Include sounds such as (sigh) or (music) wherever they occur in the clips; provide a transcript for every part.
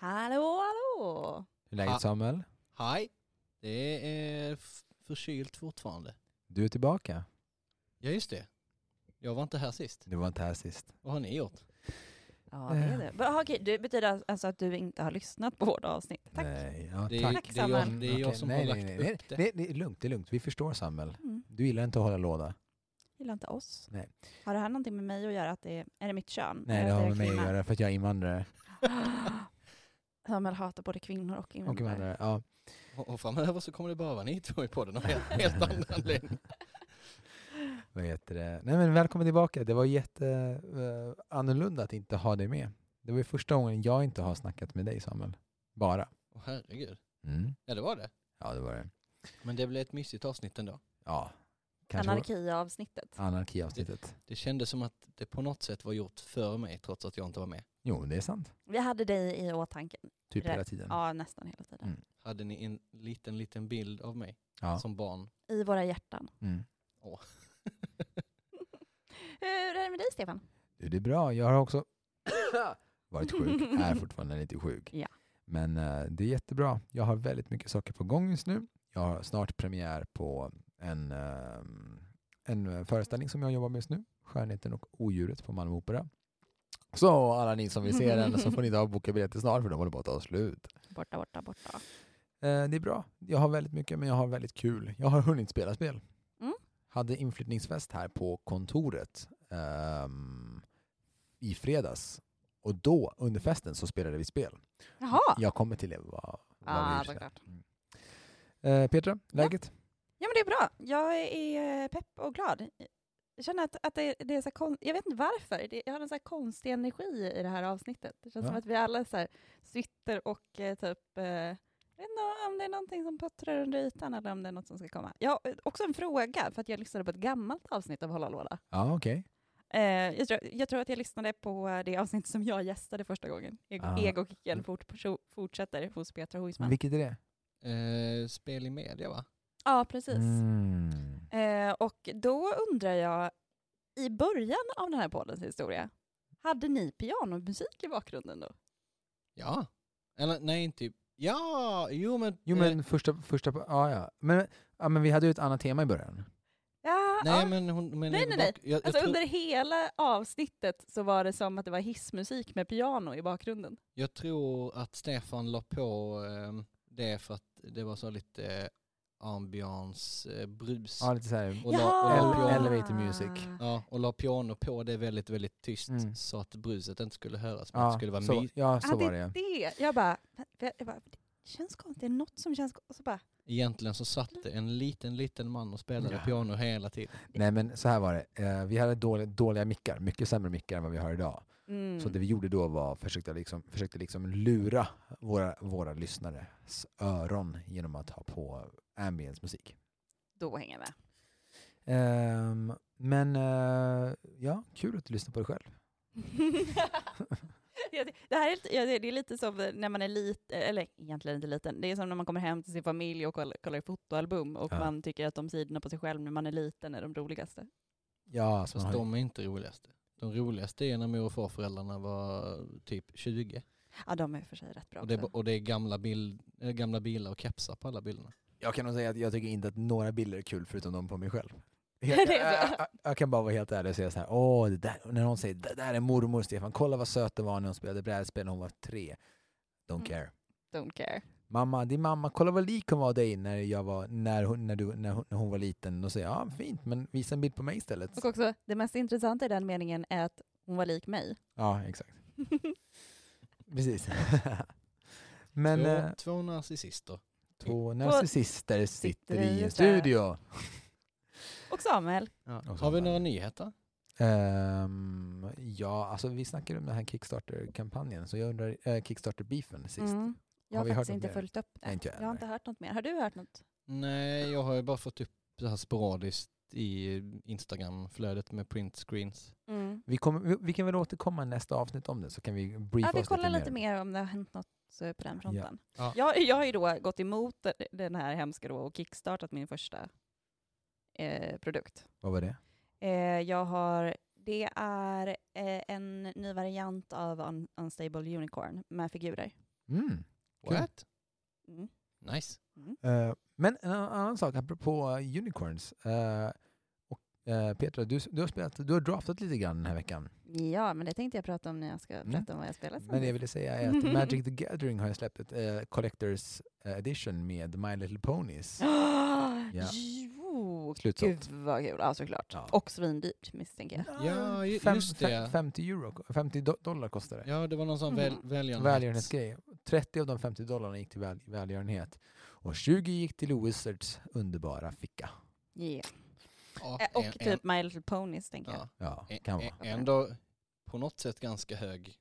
Hallå, hallå! Hur är läget. Samuel? Hej. Det är förkylt fortfarande. Du är tillbaka. Ja just det. Jag var inte här sist. Du var inte här sist. Vad har ni gjort? Ja, det är det. Aha, Okej, det betyder alltså att du inte har lyssnat på vårt avsnitt. Tack. Nej, ja, Det är, tack. Tack, det är, Samuel. jag, det är jag som nej, har nej, lagt nej, upp det. nej, det är lugnt, det är lugnt. Vi förstår Samuel. Mm. Du gillar inte att hålla låda. Gillar inte oss. Nej. Har det här någonting med mig att göra? Att det är, är det mitt kön? Nej, det att har med mig att göra för att jag är invandrare. (gasps) (gasps) (gasps) Samuel hatar både kvinnor och Och invandrare. invandrare, ja. Och, och framöver så kommer det bara vara ni två i podden av (laughs) helt, helt andra anledningar. (laughs) Vad heter det? Nej men välkommen tillbaka. Det var jätte eh, annorlunda att inte ha dig med. Det var ju första gången jag inte har snackat med dig Samuel. Bara. Åh herregud. Mm. Ja det var det. Ja, det var det. Men det blev ett mysigt avsnitt ändå. Ja. Kanske Anarkiavsnittet. anarkiavsnittet. Det kändes som att det på något sätt var gjort för mig trots att jag inte var med. Jo, det är sant. Vi hade dig i åtanke. Typ Rätt. hela tiden. Ja, nästan hela tiden. Mm. Hade ni en liten, liten bild av mig Ja. som barn? I våra hjärtan. Mm. (laughs) Hur är det med dig, Stefan? Du, det är bra. Jag har också (coughs) varit sjuk, är fortfarande lite sjuk. Ja. Men eh, det är jättebra. Jag har väldigt mycket saker på gång just nu. Jag har snart premiär på en, eh, en föreställning som jag jobbar med just nu. Skönheten och odjuret på Malmö Opera. Så alla ni som vill se den så får ni ta och boka biljetter snart för de håller på att ta slut. Borta, borta, borta. Eh, det är bra. Jag har väldigt mycket men jag har väldigt kul. Jag har hunnit spela spel. Mm. Hade inflyttningsfest här på kontoret ehm, i fredags. Och då, under festen, så spelade vi spel. Jaha! Jag kommer till det. Vad, vad Ah, vi. Mm. Eh, Petra, läget? Ja men det är bra. Jag är eh, pepp och glad. Jag känner att, att det, det är så kon- jag vet inte varför, det, jag har en så här konstig energi i det här avsnittet. Det känns Ja. som att vi alla så här sitter och eh, typ, eh, jag vet inte om det är någonting som puttrar under ytan eller om det är något som ska komma. Jag har också en fråga, för att jag lyssnade på ett gammalt avsnitt av Hålla låda. Ja, okej. Eh, jag, tror, jag tror att jag lyssnade på eh, det avsnitt som jag gästade första gången. Ego, Ah. Egokicken fort, fortsätter hos Petra Huisman. Vilket är det? Eh, spel i media va? Ja, precis. Mm. Eh, och då undrar jag, i början av den här poddens historia, hade ni pianomusik i bakgrunden då? Ja. Eller nej inte... Ja, jo men... Jo eh, men första, första, ja ja. Men, ja men vi hade ju ett annat tema i början. Ja, Nej ja. men hon... Men Nej, nej, nej. bak- Jag, jag Alltså tror- under hela avsnittet så var det som att det var hissmusik med piano i bakgrunden. Jag tror att Stefan la på eh, det för att det var så lite eh, ambiance, eh, brus. Ja, lite såhär. Och la, och, la piano, elevator music. ja, och la piano på det väldigt, väldigt tyst Mm. så att bruset inte skulle höras. Men det Ja, skulle vara så, ja, så ah, var det, det. det. Jag bara, jag, jag bara, det känns konstigt, det är något som känns konstigt. Och så bara, Egentligen så satt det en liten, liten man och spelade Ja. piano hela tiden. Nej men så här var det. Eh, vi hade dåliga, dåliga mickar, mycket sämre mickar än vad vi har idag. mm. Så det vi gjorde då var att försökte liksom, försökte liksom lura våra, våra lyssnares öron genom att ha på ambience musik. då hänger jag med. Ehm, men eh, ja, kul att du lyssnar på dig själv. (laughs) Det- här är, det är lite som när man är liten, eller egentligen inte liten, det är som när man kommer hem till sin familj och kollar, kollar i fotoalbum och Ja. man tycker att de sidorna på sig själv när man är liten är de roligaste. Ja, Fast har, de är inte roligaste. De roligaste är när mor och farföräldrarna var typ 20. Ja, de är för sig rätt bra Och det, och det är gamla, bild, äh, gamla bilar och kepsar på alla bilderna. Jag kan nog säga att jag tycker inte att några bilder är kul förutom de på mig själv. Jag, jag, jag, jag kan bara vara helt ärlig och säga så här, åh, det där, och när någon säger det där är mormor Stefan, kolla vad söt det var när hon spelade brädspel när hon var tre. Don't Mm. care. Don't care. Mamma, din mamma, kolla vad lik hon var dig när, jag var, när, hon, när, du, när, hon, när hon var liten. Och säger ja, fint, men visa en bild på mig istället. Och också, det mest intressanta i den meningen är att hon var lik mig. Ja, exakt. (laughs) Precis. (laughs) men två, eh, två narcissister. Två narcissister sitter sitter i en studio. (laughs) Och Samuel, Ja. Och så Har vi några nyheter? Ehm, ja, alltså vi snackade om den här Kickstarter-kampanjen, så jag undrar, äh, Kickstarter-beefen sist. Mm. Jag Har har, faktiskt inte mer? följt upp det. Jag jag har inte hört något mer. Har du hört något? Nej, jag har ju bara fått upp det här sporadiskt i Instagram-flödet med print screens. Vi, kommer, vi, vi kan väl återkomma i nästa avsnitt om det, så kan vi briefa Ja, vi oss kollar lite lite mer om det har hänt något eh, på den fronten. Ja. Jag, jag har ju då gått emot den- här hemska då och kickstartat min första eh, produkt. Vad var det? Eh, jag har, det är eh, en ny variant av Un Unstable Unicorn med figurer. Mm. What? Mm. Nice. Eh, men en annan sak, apropå uh, unicorns. eh, och, eh, Petra, du, du, har spelat, du har draftat lite grann den här veckan. Ja, men det tänkte jag prata om när jag ska Mm. prata om vad jag spelat sen Men det jag ville säga är att (laughs) Magic the Gathering har släppt ett eh, Collectors eh, Edition med My Little Ponies. (gasps) Ja. Jo, Slutsålt. gud vad kul. Ja, såklart. Ja. Och svindyrt misstänker jag. Ja, ju- Fem- just det. 50, euro, 50 do- dollar kostar det. Ja, det var någon sån väl, Mhm. välgörenhet. Välgörenhetsgrej. 30 av de 50 dollarna gick till väl, välgörenhet. Och 20 gick till Wizards underbara ficka. Yeah. Ja, Eh, Och en- typ My Little Ponies tänker jag. ja. En- kan vara. en- Ändå på något sätt ganska hög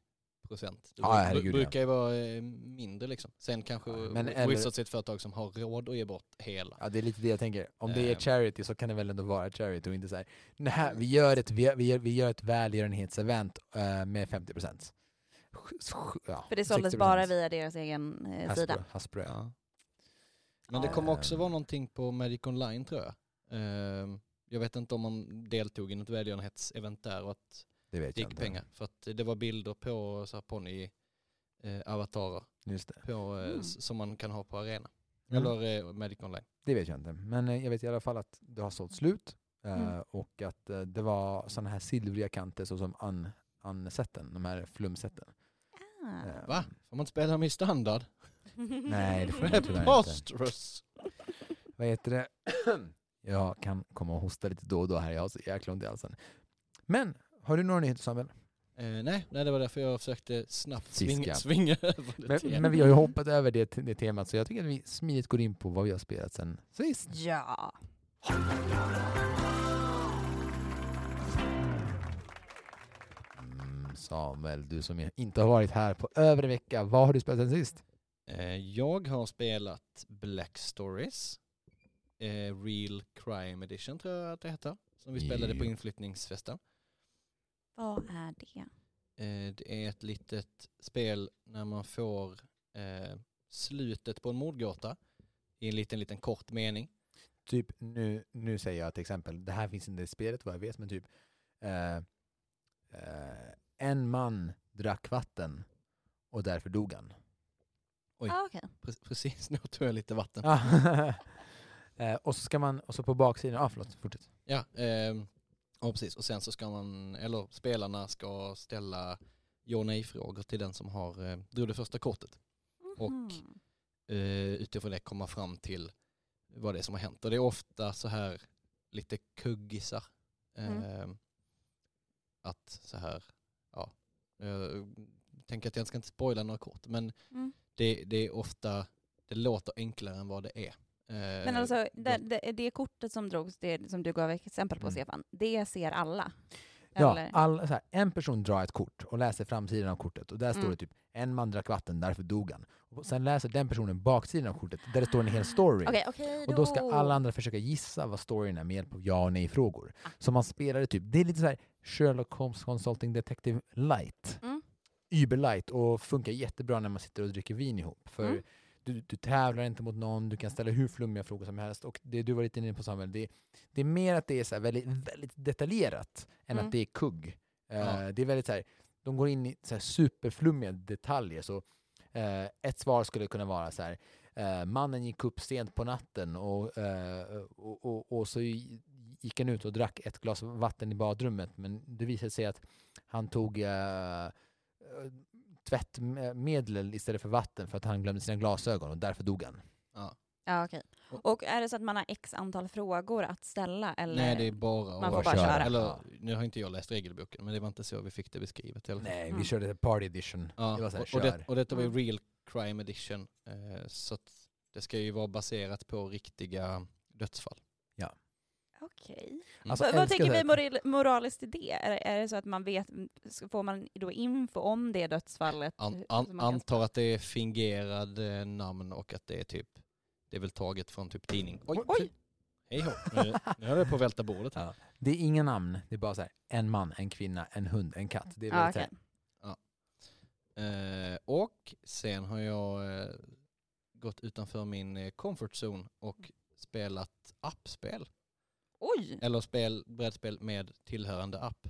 procent. Det Ja, herregud, brukar ju vara eh, mindre liksom. Sen kanske Ja, men eller- Wizards är ett företag som har råd att ge bort hela. Ja, det är lite det jag tänker. Om det är Ehm. charity så kan det väl ändå vara charity och inte så här. Nej, vi gör ett, vi gör, vi gör, vi gör ett välgörenhetsevent eh, med 50 procent. Ja, För det såldes 60%. bara via deras egen eh, sida. Hasbro, Hasbro ja. Men det kommer också vara någonting på Magic Online tror jag. Ehm, jag vet inte om man deltog i något välgörenhetsevent där och att Det vet det jag gick pengar. För att det var bilder på så här ponny eh, avatarer Just det. på, eh, Mm. som man kan ha på arena. Mm. Eller eh, Magic Online. Det vet jag inte. Men eh, jag vet i alla fall att det har sålt slut. eh, Mm. Och att eh, det var sådana här silvriga kanter så som an, ansätten, de här flumsätten. Ah. Eh, Va? Får man inte spela dem i standard? Nej, det får man (laughs) tyvärr inte. Vad heter det? Jag kan komma och hosta lite då och då här. Jag har så jäkla ont i halsen. Men, har du några nyheter Samuel? Eh, nej, nej, det var därför jag försökte snabbt svinga, (laughs) svinga över det Men, men vi har ju hoppat över det, det temat så jag tycker att vi smidigt går in på vad vi har spelat sen sist. Ja. Mm, Samuel, du som inte har varit här på över en vecka, vad har du spelat sen sist? Eh, jag har spelat Black Stories, eh, Real Crime Edition tror jag att det heter, som vi spelade på inflyttningsfesten. Vad är det? Eh, det är ett litet spel när man får eh, slutet på en mordgåta i en liten, liten kort mening. Typ nu, nu säger jag ett exempel, det här finns inte i spelet vad jag vet, men typ eh, eh, en man drack vatten och därför dog han. Oj. Ah, okej. Pre- precis, nu tog jag lite vatten. (laughs) (laughs) Eh, och så ska man, och så på baksidan, ah, förlåt, fortsätt. Ja, ehm, ja, precis. Och sen så ska man, eller spelarna ska ställa ja och nej-frågor till den som har eh, drog det första kortet. Och- Mhm. Eh, utifrån det komma fram till vad det är som har hänt. Och det är ofta så här lite kuggisar. Mm. Ehm, att så här, ja, jag tänker att jag ska inte spoila några kort, men Mm. det, det är ofta, det låter enklare än vad det är. Eh, Men alltså, det, då- det, det kortet som drogs, det som du gav exempel på Mm. Stefan, det ser alla? Ja, all, här, en person drar ett kort och läser framsidan av kortet och där står Mm. det typ en man drack vatten, därför dog han. Och sen läser den personen baksidan av kortet där det står en hel story. Okej, okej Och då ska alla andra försöka gissa vad storyn är med hjälp av ja och nej-frågor. Ah. Så man spelar det typ, det är lite så här Sherlock Holmes Consulting Detective Light. Mm. Uber light och funkar jättebra när man sitter och dricker vin ihop. För Mm. Du, du tävlar inte mot någon, du kan ställa hur flummiga frågor som helst. Och det du var lite inne på Samuel, det, det är mer att det är så väldigt, väldigt detaljerat än Mm. att det är kugg. Eh, Ja. Det är väldigt så här, de går in i så här superflummiga detaljer. Så eh, ett svar skulle kunna vara så här, eh, mannen gick upp sent på natten och, och, och, och så gick han ut och drack ett glas vatten i badrummet. Men det visade sig att han tog tvättmedel istället för vatten för att han glömde sina glasögon och därför dog han. ja. Ja, okej. Och är det så att man har x antal frågor att ställa? Eller? Nej, det är bara Man får att bara köra. Eller, Ja. nu har inte jag läst regelboken, men det var inte så vi fick det beskrivet fall. Nej, Mm. vi körde party edition. Ja, Det var så här, och, och, det, och detta var ju Mm. real crime edition, eh, så att det ska ju vara baserat på riktiga dödsfall. Okej. Alltså, vad tänker vi moral, moraliskt i det? Är, det- är det så att man vet, får man då info om det dödsfallet? An, an, så man kan antar att det är fingerad eh, namn och att det är typ, det är väl taget från typ tidning. Oj! Oj. Hej nu, nu höll jag på att välta bordet här. Ja. Det är inga namn, det är bara så här, en man, en kvinna, en hund, en katt. Det är Ja, väldigt så okej. här, Eh, och sen har jag eh, gått utanför min eh, comfort zone och spelat appspel. Oj! Eller spel, brädspel med tillhörande app.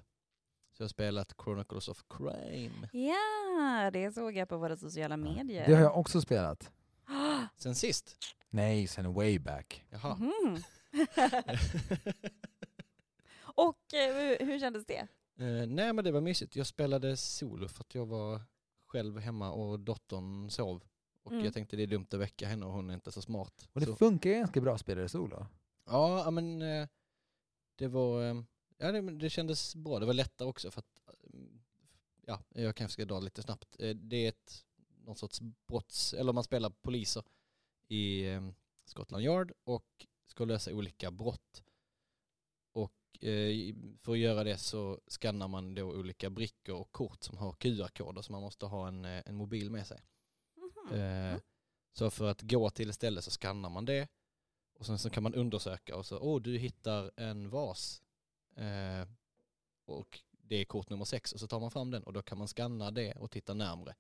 Så jag har spelat Chronicles of Crime. Ja, det såg jag på våra sociala medier. Det har jag också spelat. (gasps) Sen sist. Nej, sen way back. Jaha. Mhm. (laughs) Och eh, hur, kändes det? Eh, nej men det var mysigt. Jag spelade solo för att jag var själv hemma och dottern sov. Och Mm. jag tänkte det är dumt att väcka henne och hon är inte så smart. Och det så, funkar ganska bra att spela det solo. Ja men eh, det var, eh, ja det, det kändes bra. Det var lättare också för att, eh, ja jag kanske ska dra lite snabbt. Eh, det är ett, någon sorts brotts, eller man spelar poliser i eh, Scotland Yard och ska lösa olika brott. Och eh, för att göra det så skannar man då olika brickor och kort som har QR-koder så man måste ha en, en mobil med sig. Mhm. Eh, så för att gå till ett ställe så skannar man det och sen så kan man undersöka och så, åh du hittar en vas eh, och det är kort nummer sex och så tar man fram den och då kan man skanna det och titta närmre.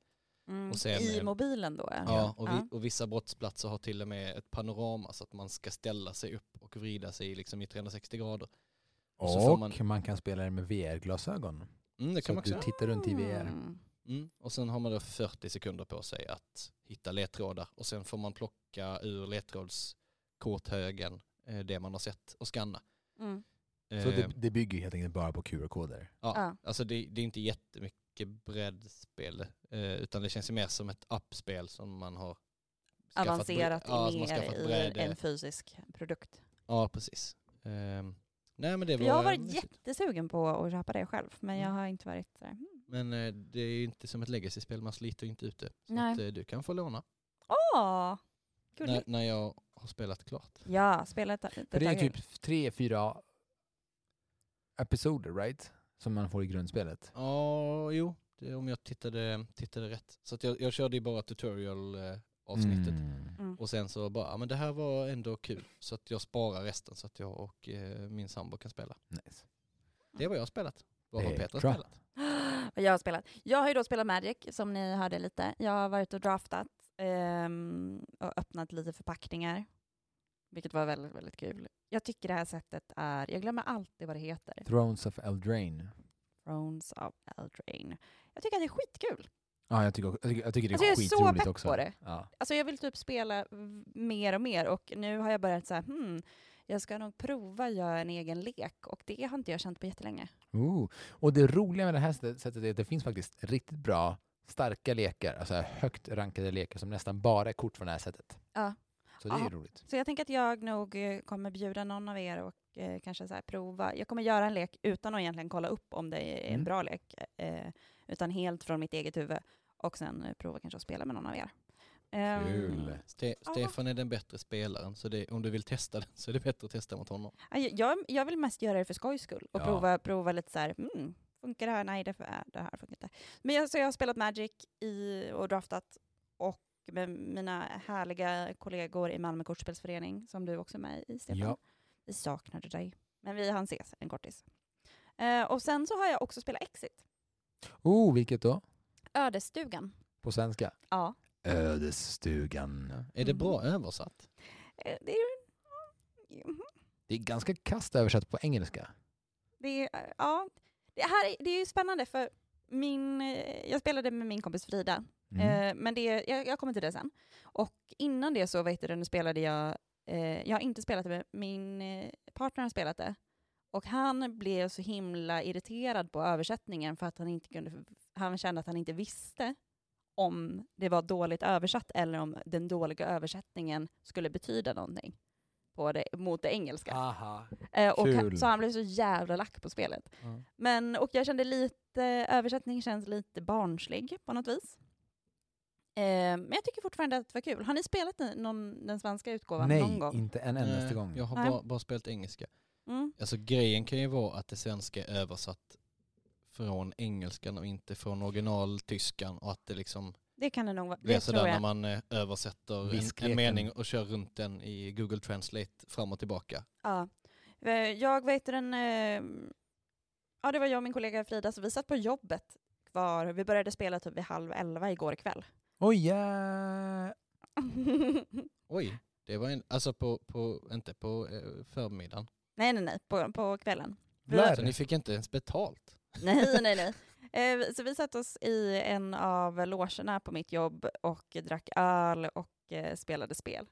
Mm. och sen, I mobilen då? Ja, och, vi, och vissa brottsplatser har till och med ett panorama så att man ska ställa sig upp och vrida sig liksom i 360 grader. Och så får Och man- man... kan spela det med VR-glasögon. Mm, det Så kan man att du också. tittar runt i VR. Mm. Mm. Och sen har man då 40 sekunder på sig att hitta ledtrådar och sen får man plocka ur ledtrådskorthögen eh, det man har sett och skanna. Mm. Så det, det bygger helt enkelt bara på QR-koder. ja, Ja. Alltså det, det är inte jättemycket breddspel eh, utan det känns ju mer som ett appspel som man har skaffat Avancerat ja, mer i en fysisk produkt. Ja, precis. Ehm, nej men det var jag har varit mysigt. jättesugen på att köpa det själv, men jag Mm. har inte varit sådär. Mm. Men eh, det är ju inte som ett legacy-spel, man sliter inte ut det. Så Nej. att, eh, du kan få låna Åh! när, Gulligt. när jag har spelat klart. Ja, spelet För det är typ tre, fyra episoder, right? Som man får i grundspelet. Ja, jo, det, om jag tittade, tittade rätt. Så att jag, jag körde ju bara tutorial-avsnittet. Mm. Mm. Och sen så bara, men det här var ändå kul. Så att jag sparar resten så att jag och eh, min sambo kan spela. Nice. Det är vad jag har spelat. Vad har Det Petra bra. (gasps) Vad spelat? jag har spelat. Jag har ju då spelat Magic, som ni hörde lite. Jag har varit och draftat ehm, och öppnat lite förpackningar, vilket var väldigt, väldigt kul. Jag tycker det här sättet är, jag glömmer alltid vad det heter. Thrones of Eldraine. Thrones of Eldraine. Jag tycker att det är skitkul. Ja, jag tycker, jag tycker, jag tycker det är Alltså, jag är så skitroligt pepp också. på det. Ja. Alltså jag vill typ spela mer och mer och nu har jag börjat så här, hmm, jag ska nog prova göra en egen lek och det har inte jag känt på jättelänge. Ooh. Och det roliga med det här sättet är att det finns faktiskt riktigt bra, starka lekar, alltså högt rankade lekar som nästan bara är kort från det här sättet. Ja. Så det är Ja. roligt. Så jag tänker att jag nog eh, kommer bjuda någon av er och eh, kanske så här prova. Jag kommer göra en lek utan att egentligen kolla upp om det är en Mm. bra lek, eh, utan helt från mitt eget huvud och sen eh, prova kanske att spela med någon av er. Ehm, Kul. Ste- Ja. Stefan är den bättre spelaren, så det, om du vill testa den så är det bättre att testa mot honom. ja, Jag, jag vill mest göra det för skojs skull och Ja. prova, prova lite så här, mm, funkar det här? Nej, det, det här funkar inte. Men jag, så jag har spelat Magic i, och draftat och med mina härliga kollegor i Malmö kortspelsförening, som du också är med i, Stefan. Ja. Vi saknade dig. Men vi hann ses en kortis. Eh, och sen så har jag också spelat Exit. Oh, vilket då? Ödesstugan. På svenska? Ja. Ödesstugan. Är det Mm. bra översatt? Eh, det är. Mhm. Det är ganska kast översatt på engelska. Det är, ja. Det här är, det är ju spännande för min, eh, jag spelade med min kompis Frida, Mm. eh, men det, jag, jag kommer till det sen. Och innan det så vet du, nu spelade jag, eh, jag har inte spelat det, men min eh, partner har spelat det. Och han blev så himla irriterad på översättningen för att han inte kunde, han kände att han inte visste om det var dåligt översatt eller om den dåliga översättningen skulle betyda någonting på det, mot det engelska. Aha. Eh, och han, så han blev så jävla lack på spelet. Ja. Men, och jag kände lite, översättningen känns lite barnslig på något vis. Eh, men jag tycker fortfarande att det var kul. Har ni spelat den, någon, den svenska utgåvan någon Nej, gång? inte en endaste Nej, gång. Jag har Nej. bara, bara spelat engelska. Mm. Alltså grejen kan ju vara att det svenska är översatt från engelskan och inte från originaltyskan och att det liksom Det kan det nog vara. Det sådär tror när man eh, översätter en, Viskleken. en mening och kör runt den i Google Translate fram och tillbaka. Ja. Eh, Jag vet den, eh, ja det var jag och min kollega Frida, så vi satt på jobbet kvar. Vi började spela typ vid halv elva igår kväll. Oj, ja. (laughs) Oj, det var en, alltså på, på inte på eh, förmiddagen. nej, nej, nej, på, på kvällen. Så ni fick inte ens betalt? (laughs) Nej, nej, nej. Eh, Så vi satte oss i en av logerna på mitt jobb och drack öl och eh, spelade spel.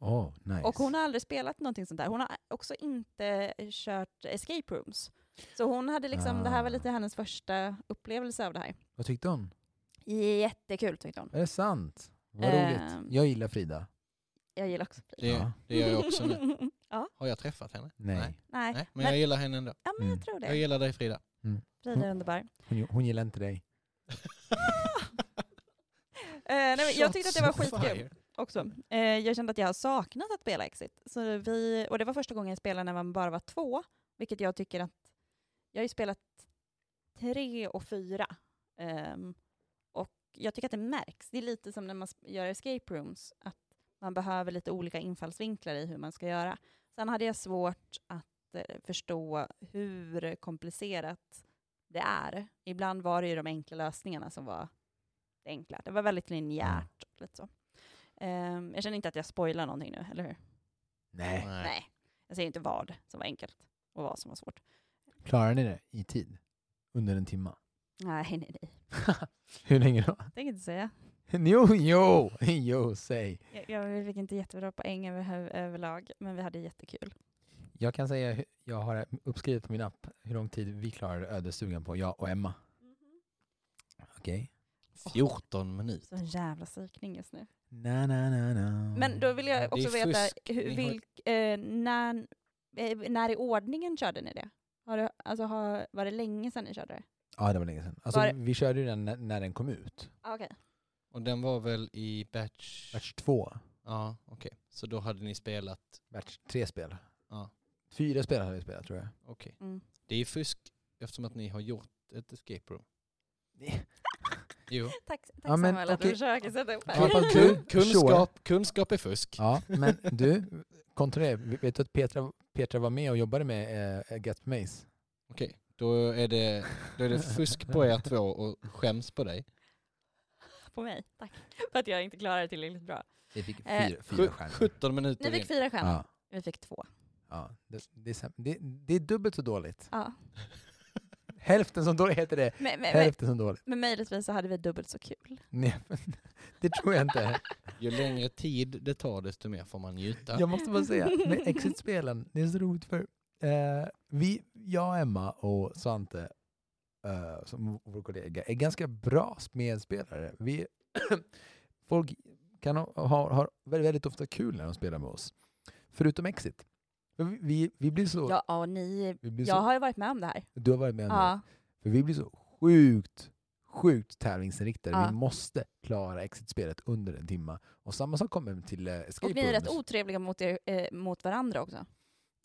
Oh, nice. Och hon har aldrig spelat någonting sånt där. Hon har också inte kört escape rooms. Så hon hade liksom, det här var Ah. lite hennes första upplevelse av det här. Vad tyckte hon? Jättekul tyckte hon. Är det sant? Vad Ehm. roligt. Jag gillar Frida. Jag gillar också Det, Ja. det gör jag också nu. (laughs) ja, Har jag träffat henne? Nej. Nej. nej. Men Men, jag gillar henne ändå. ja, men Mm. jag tror Jag det. gillar dig Frida. Frida är underbar. Hon, hon gillar inte dig. (laughs) Eh, nej, men jag tyckte att det var Shots on skitkul fire. också. Eh, jag kände att jag har saknat att spela Exit. Så vi, och det var första gången jag spelade när man bara var två, vilket jag tycker att... Jag har ju spelat tre och fyra. Ehm, jag tycker att det märks. Det är lite som när man gör escape rooms, att man behöver lite olika infallsvinklar i hur man ska göra. Sen hade jag svårt att eh, förstå hur komplicerat det är. Ibland var det ju de enkla lösningarna som var det enkla. Det var väldigt linjärt. och Lite så. Ehm, jag känner inte att jag spoilar någonting nu, eller hur? Nej. Nej. Jag säger inte vad som var enkelt och vad som var svårt. Klarar ni det i tid? Under en timma? Nej, nej, nej. (laughs) Hur länge då? Jag tänker inte säga. (laughs) Jo, jo, jo, säg. Jag, jag fick inte jättebra poäng över, överlag, men vi hade jättekul. Jag kan säga, hu- jag har uppskrivet på min app hur lång tid vi klarade ödestugan på, jag och Emma. Okej? 14 minuter. Så en jävla psykning just nu. Na, na, na, na. Men då vill jag Det är också veta, fusk. hur, Ni har- vilk, eh, när, eh, när i ordningen körde ni det? Har det alltså, har, var det länge sedan ni körde det? Ja, det var länge sedan. Alltså, Var det- Vi körde ju den när, när den kom ut. Ah, Okej. Och den var väl i batch... Batch två. Ja, okej. Så då hade ni spelat... Batch tre spel. Ja, Fyra spel hade vi spelat tror jag. okej. Mm. Det är fusk eftersom att ni har gjort ett escape room. Jo. (laughs) Tack, tack Ja, men Samuel att du försöker sätta upp fall här. du, (laughs) Kun, kunskap, kunskap är fusk. Ja, (laughs) men du, kontrollera. Vet du att Petra, Petra var med och jobbade med äh, Get Maze? Okej, då, är det, då är det (laughs) fusk på er två och skäms på dig. på mig. Tack. För att jag inte klarar det tillräckligt bra. Vi fick Eh, fyra, fyra stjärnor. 17 minuter Ni in. fick fyra stjärnor. Ja, Vi fick två. ja. Det, det, är, säm- det, det är dubbelt så dåligt. Ja. (laughs) Hälften så dåligt heter det. Men, men, men, Hälften så dåligt. men möjligtvis så hade vi dubbelt så kul. Nej, men (laughs) det tror jag inte. Ju längre tid det tar desto mer får man njuta. Jag måste bara säga, med Exit-spelen, det är så roligt för eh, vi, jag, Emma och Svante, eh, som vår kollega, är ganska bra medspelare. Vi, (clears throat) folk kan ha, ha, har väldigt, väldigt ofta kul när de spelar med oss. Förutom Exit. Vi, vi, vi blir så... Ja, och ni, vi jag så har ju varit med om det här. du har varit med om det. Ja. För vi blir så sjukt, sjukt tävlingsinriktade. Ja. Vi måste klara Exit-spelet under en timma. Och samma sak kommer till eh, Escape Och ni är rätt otrevliga mot, er, eh, mot varandra också.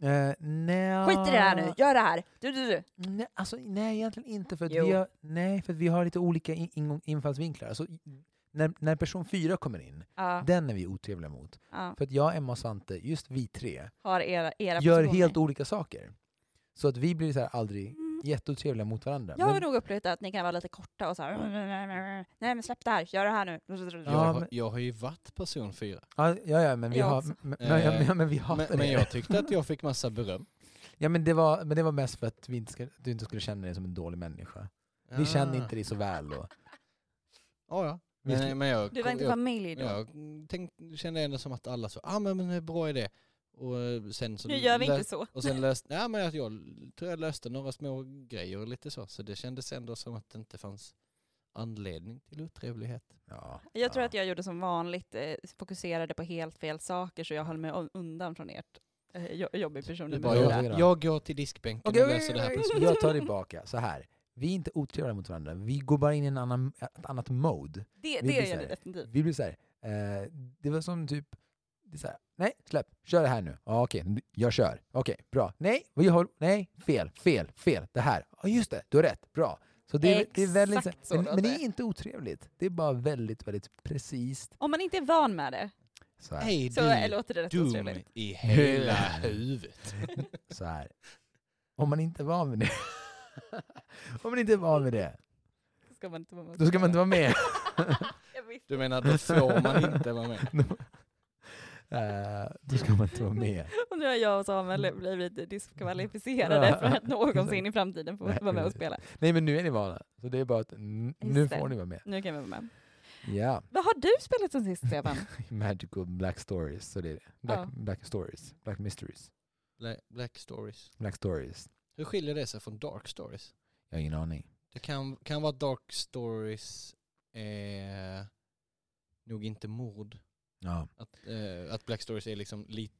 Eh, nej, Skit i det här nu, gör det här! Du, du, du. Nej, alltså, nej, egentligen inte. För att Jo. vi har, nej, för vi har lite olika in, in, infallsvinklar. Alltså, när, när person fyra kommer in, Ja, den är vi otrevliga mot. ja. För att jag, Emma och Svante, just vi tre, Har era, era gör helt olika saker. Så att vi blir så här aldrig. Jätteotrevliga mot varandra. Jag har Men- nog upplevt att ni kan vara lite korta och så här. Nej men släpp det här, gör det här nu. Ja, jag, har, men- jag har ju varit person fyra. ja, ja, ja, men vi Jag har... också. Men, Eh, men, ja, men, men vi hatar Men, det. men jag tyckte att jag (laughs) fick massa beröm. Ja, men det var, men det var mest för att vi inte ska, du inte skulle känna dig som en dålig människa. Vi känner inte dig så väl då. Ja, ja. Men, men jag, Du var inte jag, familj då. jag tänkte, kände ändå som att alla så, ah, men, men det är bra idé. Och eh, sen så Nu gör vi inte så. Och sen löste, (laughs) ja, men jag tror jag löste några små grejer och lite så. Så det kändes ändå som att det inte fanns anledning till otrevlighet. Ja, Jag tror ja. att jag gjorde som vanligt, eh, fokuserade på helt fel saker så jag höll mig un- undan från ert eh, jo- jobbig person. Jag jag, går till diskbänken Okej, och löser det här plötsligt. Jag tar tillbaka. Så här. Vi är inte otrevliga mot varandra. Vi går bara in i en annan, ett annat mode. Det, Vi det gör här- definitivt. Vi blir så här. Eh, det var som typ det är så här, nej, släpp, kör det här nu. Ja, okej, jag kör. Okej, bra. Nej, jag har, nej, fel, fel, fel, det här. Ja, just det, du har rätt, bra. Så det, är- det är väldigt, men, men det är inte otrevligt. Det är bara väldigt, väldigt precis. Om man inte är van med det Så här, Hej så du, låter det rätt dum otrevligt. i hela huvudet. (laughs) så här. Om man inte är van med det. (laughs) Om man inte är van med det, Då ska man inte vara med. då ska man inte vara med. (laughs) Du menar då får man inte vara med? Eh, då ska man inte vara med. (laughs) Och nu har jag och Samuel blivit diskvalificerade för att någonsin i framtiden få Nej, vara med och spela. Nej men nu är ni vana. Så det är bara att n- nu Just det. får ni vara med. Nu kan vi vara med. Ja, Vad har du spelat sen sist Stefan? (laughs) Magical Black Stories. Så det är det. Black, Ja. black Stories. Black Mysteries. Bla- Black stories. Black Stories. Hur skiljer det sig från dark stories? Jag har ingen aning. Det kan, kan vara att dark stories är nog inte mord. Ja, Att, eh, att black stories är liksom lite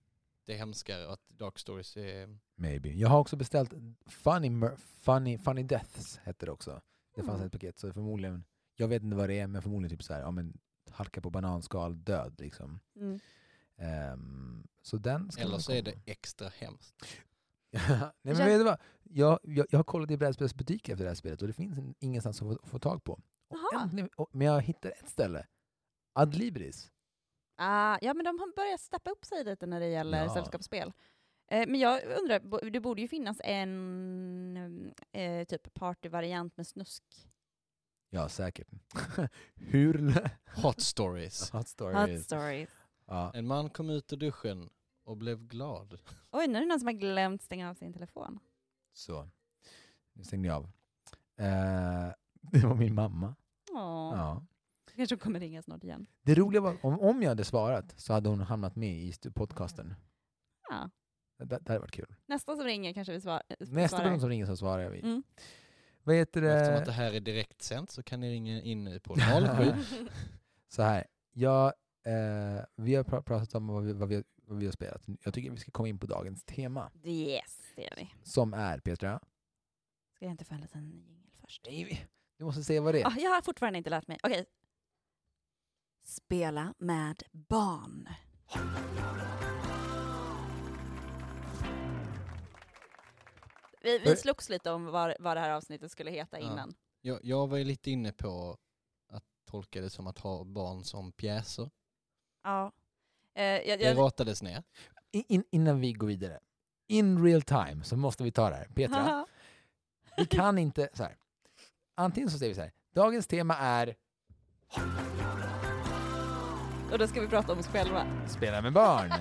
hemskare och att dark stories är... maybe. Jag har också beställt Funny, Mur- funny, funny Deaths, hette det också. Det fanns Mm. ett paket, så förmodligen, jag vet inte vad det är, men förmodligen typ så här, ja men halka på bananskal, död liksom. Mm. Ehm, så den ska Eller så är det extra hemskt. (laughs) Nej men Känns- vet du vad? Jag, jag, jag har kollat i brädspelsbutiker efter det här spelet och det finns en, ingenstans att få, få tag på. Och äntligen, och, men jag hittar ett ställe. Adlibris. Ah, ja, men de har börjat steppa upp sig lite när det gäller Ja. sällskapsspel. Eh, men jag undrar, det borde ju finnas en eh, typ partyvariant med snusk. Ja, säkert. (laughs) Hur? (laughs) Hot stories. Hot Hot stories. stories. Ja. En man kom ut ur duschen och blev glad. Oj, nu är det någon som har glömt stänga av sin telefon. Så. Nu stängde jag av. Eh, (laughs) det var min mamma. Åh, Ja. Kanske hon kommer ringa snart igen. Det roliga var, om, om jag hade svarat så hade hon hamnat med i podcasten. Ja. Det, det hade varit kul. Nästa som ringer kanske vi svar, Nästa svarar. person som ringer så svarar jag. Mm. Vad heter Eftersom det? att det här är direktsänt så kan ni ringa in på 07. (laughs) Så här, jag, eh, vi har pra- pratat om vad vi, vad, vi, vad vi har spelat. Jag tycker vi ska komma in på dagens tema. yes, det gör vi. Som är, Petra? Ska jag inte få en liten jingel först? Nej, vi- Du måste säga vad det är. Ah, jag har fortfarande inte lärt mig. Okej. Spela med barn. Vi, vi För- slogs lite om vad, vad det här avsnittet skulle heta Ja. innan. Jag, jag var ju lite inne på att tolka det som att ha barn som pjäser. Ja. Eh, jag, Det jag, ratades ner. In, in, innan vi går vidare. In real time så måste vi ta det här. Petra, vi kan inte... Så här. Antingen så säger vi så här. Dagens tema är och då ska vi prata om oss själva. spela med barn.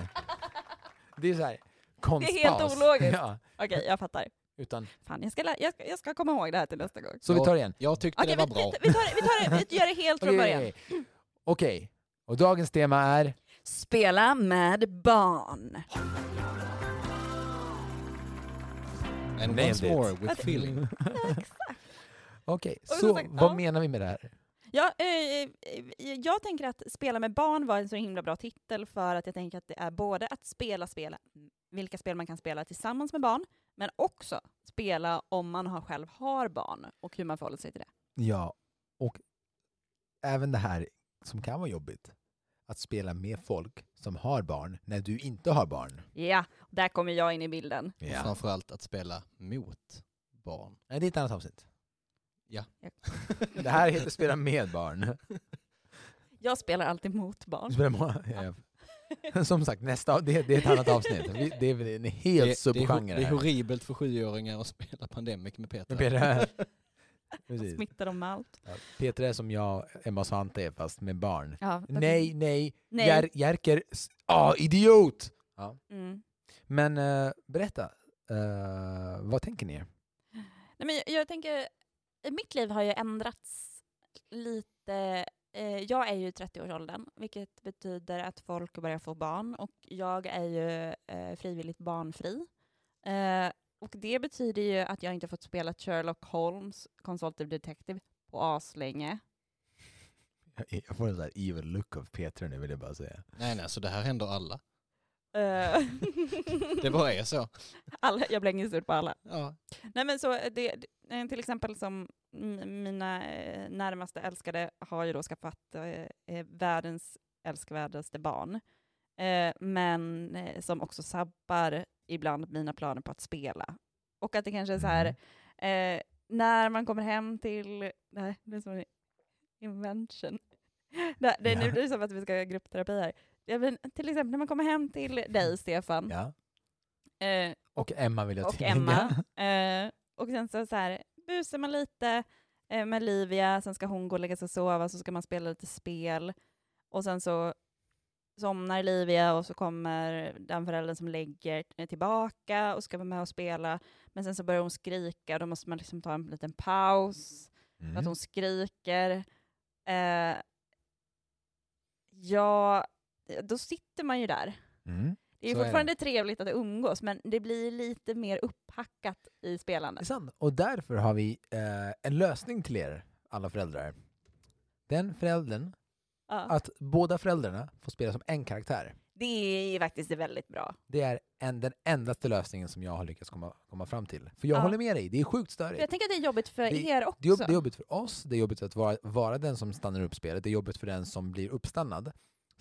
Det är så här. Konstpaus. Det är helt ologiskt. Ja, Okej, jag fattar. utan, Fan, jag ska, lä- jag, ska, jag ska komma ihåg det här till nästa gång. så vi tar det igen. Jag tyckte Okej, det vi, var bra. vi, vi, tar vi, tar det, vi gör det helt från Okej, början. okej. Okej, och dagens tema är Spela med barn. And once more with feeling. (laughs) Okej, Och så som sagt, vad ja. menar vi med det här? Ja, eh, eh, jag tänker att Spela med barn var en så himla bra titel för att jag tänker att det är både att spela spel, vilka spel man kan spela tillsammans med barn, men också spela om man har, själv har barn och hur man förhåller sig till det. Ja, och även det här som kan vara jobbigt. Att spela med folk som har barn när du inte har barn. Ja, där kommer jag in i bilden. Och framförallt att spela mot barn. Nej, det är ett annat avsnitt. Ja. (laughs) Det här heter spela med barn. (laughs) Jag spelar alltid mot barn. Ja. Som sagt, nästa, det, det är ett annat avsnitt. Vi- Det är en helt det, det, är, subgenre det är här. horribelt för sjuåringar att spela Pandemic med Peter. Men Peter, (laughs) precis. smittar dem med allt. Ja, Peter är som jag, Emma och Svante är fast med barn. Ja, Nej, nej, Nej. Jer, Jerker, s- ah, idiot! Ja. Mm. Men eh, berätta, eh, vad tänker ni? Nej, men jag, jag tänker, mitt liv har ju ändrats lite. Eh, jag är ju i 30-årsåldern, vilket betyder att folk börjar få barn och jag är ju eh, frivilligt barnfri. Eh, och det betyder ju att jag inte fått spela Sherlock Holmes, Consultative Detective, på aslänge. Jag jag får en sån här evil look av Peter nu vill jag bara säga. Nej, nej, så det här händer alla. Eh, (laughs) Det bara är så. alla, jag blänger ut på alla. Ja. Nej men så det, det- eh, till exempel som mina eh, närmaste älskade har ju då skaffat eh, eh, världens älskvärdaste barn. eh, men eh, som också sabbar ibland mina planer på att spela. Och att det kanske är så här, eh, när man kommer hem till, nej, det är som en invention. (laughs) Det, det, Ja. Nu blir det som att vi ska ha gruppterapi här. Men till exempel när man kommer hem till dig, Stefan, Ja. eh, Och Emma vill jag och. Emma. (laughs) Eh, och sen så, så här, busar man lite eh, med Livia, sen ska hon gå och lägga sig och sova, så ska man spela lite spel. Och sen så somnar Livia och så kommer den föräldern som lägger tillbaka och ska vara med och spela. Men sen så börjar hon skrika och då måste man liksom ta en liten paus för att Mm. hon skriker. Eh, ja, då sitter man ju där. Mm. Det är Så är det. fortfarande trevligt att umgås, men det blir lite mer upphackat i Det är spelandet. sant. Och därför har vi eh, en lösning till er, alla föräldrar. Den föräldern, Ja. att båda föräldrarna får spela som en karaktär. Det är faktiskt väldigt bra. Det är en, den endaste lösningen som jag har lyckats komma, komma fram till. För jag Ja. håller med dig, det är sjukt störigt. jag tänker att det är jobbigt för Det- er också. Är, det är jobbigt för oss, det är jobbigt att vara, vara den som stannar upp spelet, det är jobbigt för den som blir uppstannad.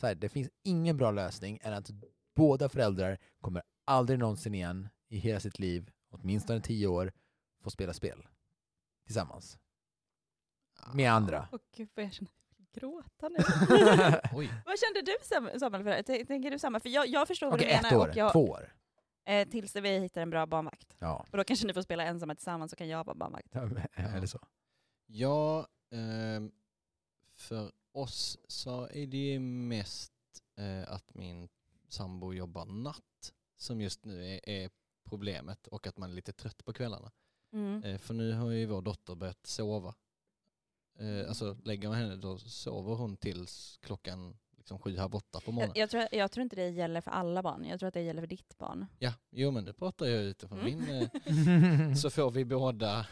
Så här, det finns ingen bra lösning än att båda föräldrar kommer aldrig någonsin igen i hela sitt liv, åtminstone tio år, få spela spel. Tillsammans. Med andra. Åh gud, vad jag känner gråta nu. (laughs) Oj. vad kände du Sam- Samuel för det? Tänker du samma? För jag, jag förstår vad Okej, du ett menar. år, Och jag, två år. eh, tills vi hittar en bra barnvakt. Ja, Och då kanske ni får spela ensamma tillsammans så kan jag vara barnvakt. eller så. Ja, ehm, för oss så är det ju mest eh, att min sambo jobbar natt som just nu är, är problemet och att man är lite trött på kvällarna. Mm. Eh, för nu har ju vår dotter börjat sova. Eh, alltså lägger man henne då sover hon tills klockan liksom sju, halv åtta på Jag, morgonen. jag, tror, jag tror inte det gäller för alla barn. Jag tror att det gäller för ditt barn. Ja, jo men det pratar jag utifrån Mm. min, eh, (laughs) så får vi båda,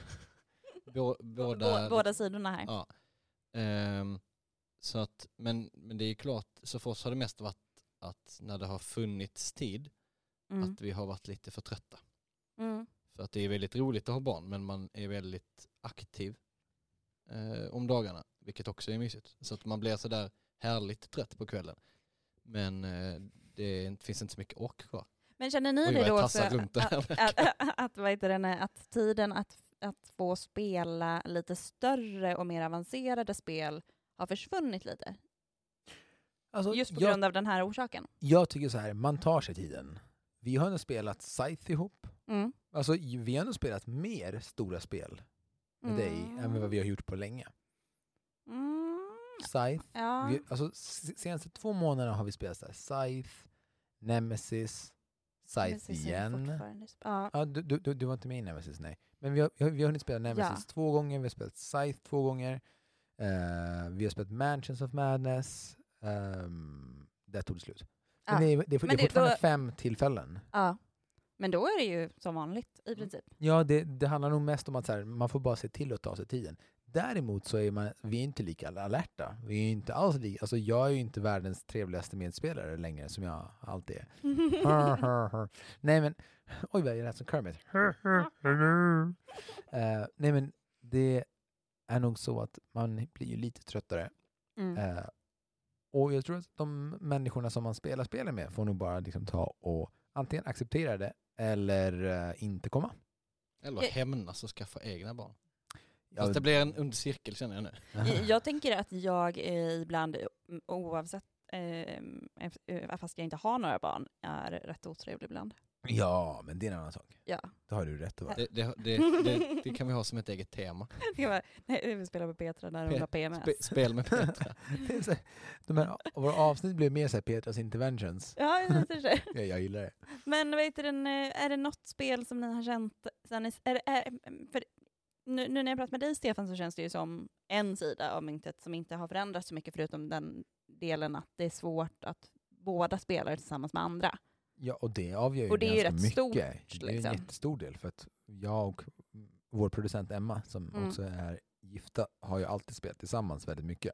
bå, båda, Bå- Båda sidorna här. Ja. Ehm, så att, men, men det är ju klart, så för oss har det mest varit att när det har funnits tid, Mm. att vi har varit lite för trötta. Mm. För att det är väldigt roligt att ha barn, men man är väldigt aktiv eh, om dagarna, vilket också är mysigt. Så att man blir sådär härligt trött på kvällen. Men eh, det är, finns inte så mycket ork kvar. Men känner ni Oj, det då också, runt här att, att, att, vad heter det, att tiden att, att få spela lite större och mer avancerade spel har försvunnit lite? Alltså, Just på jag, grund av den här orsaken? jag tycker så här, man tar sig tiden. Vi har ändå spelat Scythe ihop. Mm. Alltså, vi har ändå spelat mer stora spel med dig än vad vi har gjort på länge. Mm. Scythe, Ja. vi, alltså senaste två månaderna har vi spelat så här, Scythe, Nemesis, Scythe igen. Ja. Ja, du, du, du, du var inte med i Nemesis, nej. Men vi har, vi har, vi har hunnit spela Nemesis Ja. två gånger, vi har spelat Scythe två gånger, eh, vi har spelat Mansions of Madness, um, där tog det slut. Men Ja. det är, det är, Men det är fortfarande då- fem tillfällen. ja. Men då är det ju som vanligt i Mm. princip. Ja, det, det handlar nog mest om att här, man får bara se till att ta sig tiden. Däremot så är man, vi är inte lika alerta. Vi är inte alls lika, alltså jag är ju inte världens trevligaste medspelare längre som jag alltid är. (laughs) nej men, oj vad jag lät som Kermit. (laughs) Eh, nej men det är nog så att man blir ju lite tröttare. Mm. Eh, och jag tror att de människorna som man spelar spelen med får nog bara liksom ta och antingen acceptera det eller eh, inte komma. Eller hämnas och skaffa egna barn. Ja, Fast det blir en ond cirkel känner jag nu. Jag- (laughs) tänker att jag ibland, mm, oavsett, eh, ef- eh, fast jag inte har några barn, är rätt otrevlig ibland. Ja, men det är en annan sak. Ja. Det har du rätt att vara. Det, det, det, det, det kan vi ha som ett eget tema. (laughs) Det Nej, vi spelar med Petra när hon har PMS. Spe, spel med Petra. (laughs) Det de här, våra avsnitt blev mer så här Petras interventions. Ja, jag inte. Jag, jag gillar det. Men vet du, eh, är det något spel som ni har känt, sen är, det- är, för nu, nu när jag pratar med dig Stefan så känns det ju som en sida av myntet som inte har förändrats så mycket förutom den delen att det är svårt att båda spelar tillsammans med andra. Ja, och det avgör ju Och det är ganska rätt mycket. stort, Det är liksom. en jättestor del för att jag och vår producent Emma som Mm. också är gifta har ju alltid spelat tillsammans väldigt mycket.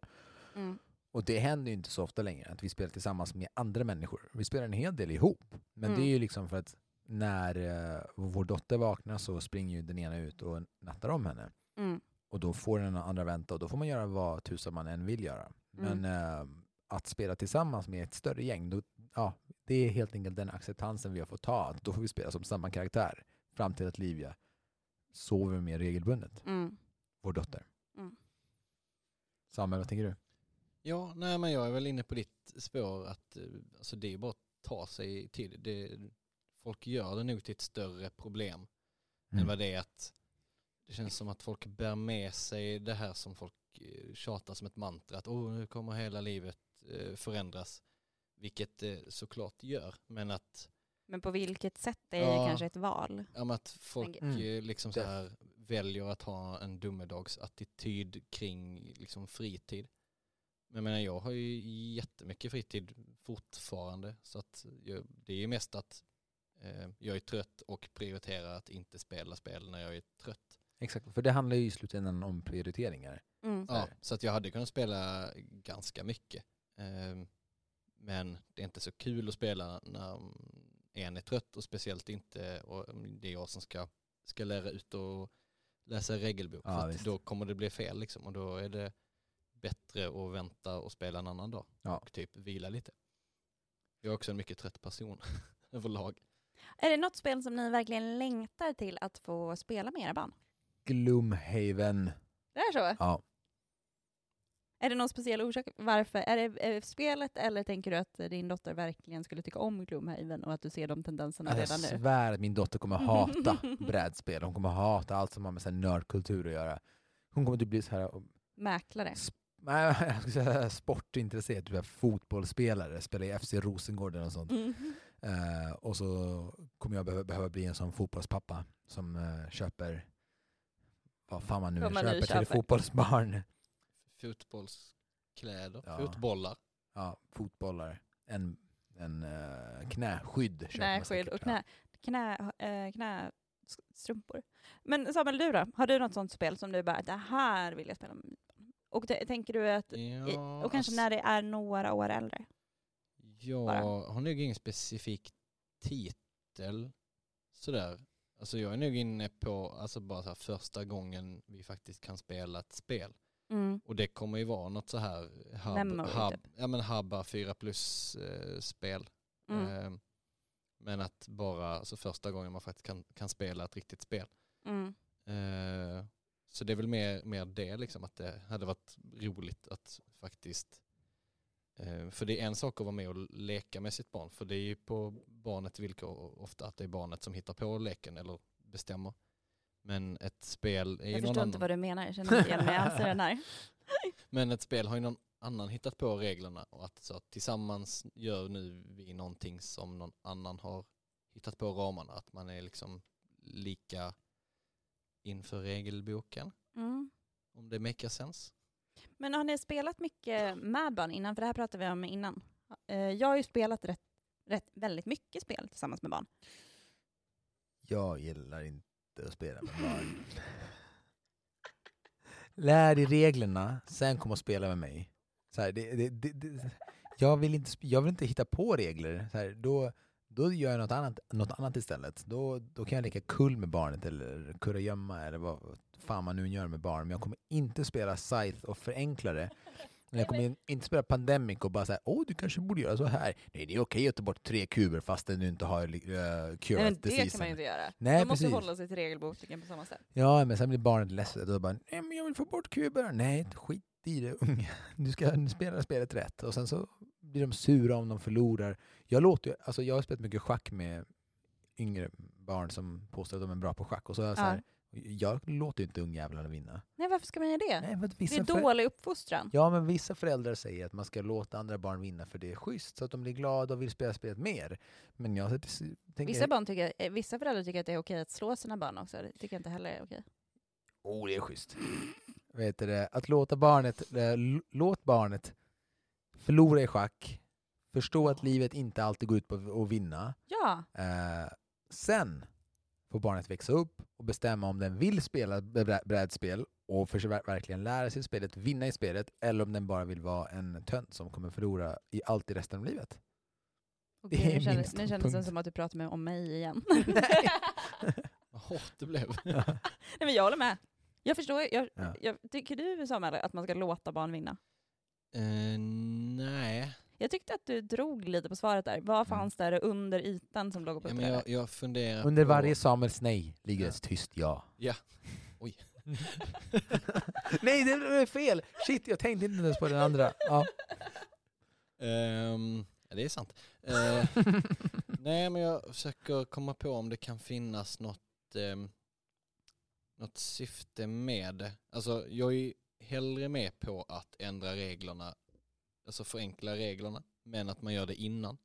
Mm. Och det händer ju inte så ofta längre att vi spelar tillsammans med andra människor. Vi spelar en hel del ihop. Men Mm. det är ju liksom för att när eh, vår dotter vaknar så springer ju den ena ut och nattar om henne. Mm. Och då får den andra vänta och då får man göra vad tusan man än vill göra. Men Mm. eh, att spela tillsammans med ett större gäng, då, ja, Det är helt enkelt den acceptansen vi har fått ta. att Då får vi spela som samma karaktär fram till att Livia sover mer regelbundet. Mm. Vår dotter. Mm. Samuel, vad tänker du? Ja, nej men jag är väl inne på ditt spår att eh, alltså det är bara att ta sig tid. Det, folk gör det nog till ett större problem än Mm. vad det är att det känns som att folk bär med sig det här som folk eh, tjatar som ett mantra att oh, nu kommer hela livet eh, förändras. Vilket det såklart gör, men att, Men på vilket sätt är Ja. det kanske ett val? ja, att folk Mm. eh, liksom så här väljer att ha en domedagsattityd kring liksom fritid. Men jag menar, jag har ju jättemycket fritid fortfarande så att jag, det är ju mest att eh, jag är trött och prioriterar att inte spela spel när jag är trött. Exakt, för det handlar ju i slutändan om prioriteringar. Mm. Så Ja, så att jag hade kunnat spela ganska mycket. Ehm, Men det är inte så kul att spela när en är trött och speciellt inte och det är jag som ska, ska lära ut och läsa regelbok. Ja, för visst. då kommer det bli fel liksom och då är det bättre att vänta och spela en annan dag Ja. och typ vila lite. Jag är också en mycket trött person (laughs) överlag. Är det något spel som ni verkligen längtar till att få spela med era barn? Gloomhaven. Det är så? Ja. Är det någon speciell orsak varför? Är det, är det spelet eller tänker du att din dotter verkligen skulle tycka om Gloomhaven och att du ser de tendenserna Alltså, jag redan nu? svär att min dotter kommer hata (laughs) brädspel. Hon kommer hata allt som har med nördkultur att göra. Hon kommer typ bli så här, Mäklare? nej, (laughs) jag skulle säga sportintresserad, typ fotbollsspelare, spelar i FC Rosengård och sånt. Mm. Eh, och så kommer jag behöva, behöva bli en sån fotbollspappa som eh, köper vad fan man nu man nu köper till köper. fotbollsbarn. Fotbollskläder, Ja. fotbollar. Ja, fotbollar. En, en uh, knäskydd Knäskydd och knä, knä, äh, knästrumpor. Men Samuel, du då? Har du något sånt spel som du bara, det här vill jag spela med? Och det, tänker du att, Ja, och kanske när det är några år äldre? Jag bara. har nog ingen specifik titel sådär. Alltså jag är nog inne på alltså bara så här första gången vi faktiskt kan spela ett spel. Mm. Och det kommer ju vara något så här hub, Memory, hub, typ. ja, men hubba 4 plus eh, spel. Mm. Eh, men att bara, alltså första gången man faktiskt kan, kan spela ett riktigt spel. Mm. Eh, så det är väl mer, mer det, liksom, att det hade varit roligt att faktiskt eh, för det är en sak att vara med och leka med sitt barn, för det är ju på barnets villkor ofta att det är barnet som hittar på leken eller bestämmer. Men ett spel är Jag förstår inte annan. vad du menar, jag känner inte igen mig alls i den här. (laughs) Men ett spel har ju någon annan hittat på reglerna och att så att tillsammans gör nu vi någonting som någon annan har hittat på ramarna. Att man är liksom lika inför regelboken, Mm. om det makar sense. Men har ni spelat mycket med barn innan? För det här pratade vi om innan. Eh, Jag har ju spelat rätt, rätt, väldigt mycket spel tillsammans med barn. Jag gillar inte att spela med barn. Lär dig reglerna, sen kom och spela med mig. Så här, det, det, det, det, jag, vill inte, jag vill inte hitta på regler. Så här, då, då gör jag något annat, något annat istället. Då, då kan jag leka kull med barnet eller kurragömma eller vad fan man nu gör med barn. Men jag kommer inte spela Scythe och förenkla det. Jag kommer in- inte spela Pandemic och bara säga åh du kanske borde göra så här. Nej det är okej att ta bort tre kuber fastän du inte har uh, Nej, curat men det kan man ju inte göra. Nej, Man måste precis. hålla sig till regelboken på samma sätt. Ja, men sen blir barnet ledset och bara nej men jag vill få bort kuber. Nej, skit i det unge. Du ska spela spelet rätt. Och sen så blir de sura om de förlorar. Jag, låter, alltså jag har spelat mycket schack med yngre barn som påstår att de är bra på schack. Och så är jag, så Ja. Jag låter ju inte ungjävlarna vinna. Nej, varför ska man göra det? Nej, det är dålig uppfostran. Ja, men vissa föräldrar säger att man ska låta andra barn vinna för det är schysst, så att de blir glada och vill spela spelet mer. Men jag tänker... Vissa, barn tycker, eh, vissa föräldrar tycker att det är okej att slå sina barn också. Det tycker jag inte heller är okej. Oh, det är schysst. Vet du det? Att låta barnet, eh, låt barnet förlora i schack, förstå att livet inte alltid går ut på att vinna. Ja, Eh, sen får barnet växa upp och bestämma om den vill spela brä- brädspel och för sig ver- verkligen lära sig spelet, vinna i spelet, eller om den bara vill vara en tönt som kommer förlora i allt i resten av livet. Okej, Det är nu, kändes, nu kändes det som att du pratar med om mig igen. (laughs) Nej. (laughs) Vad hårt det blev. (laughs) Nej, men jag håller med. Jag förstår. Jag, Ja. jag, tycker du Samuel att man ska låta barn vinna? Eh, nej. Jag tyckte att du drog lite på svaret där. Vad Mm. fanns där under ytan som låg och Ja, men jag, jag funderar Under på... varje Samuels nej ligger Ja. ett tyst ja. Ja. (laughs) Oj. nej, det är fel! Shit, jag tänkte inte ens på den andra. Ja. Ehm, ja, det är sant. Eh, (laughs) nej, men jag försöker komma på om det kan finnas något, ehm, något syfte med det. Alltså, jag är hellre med på att ändra reglerna, alltså förenkla reglerna, men att man gör det innan.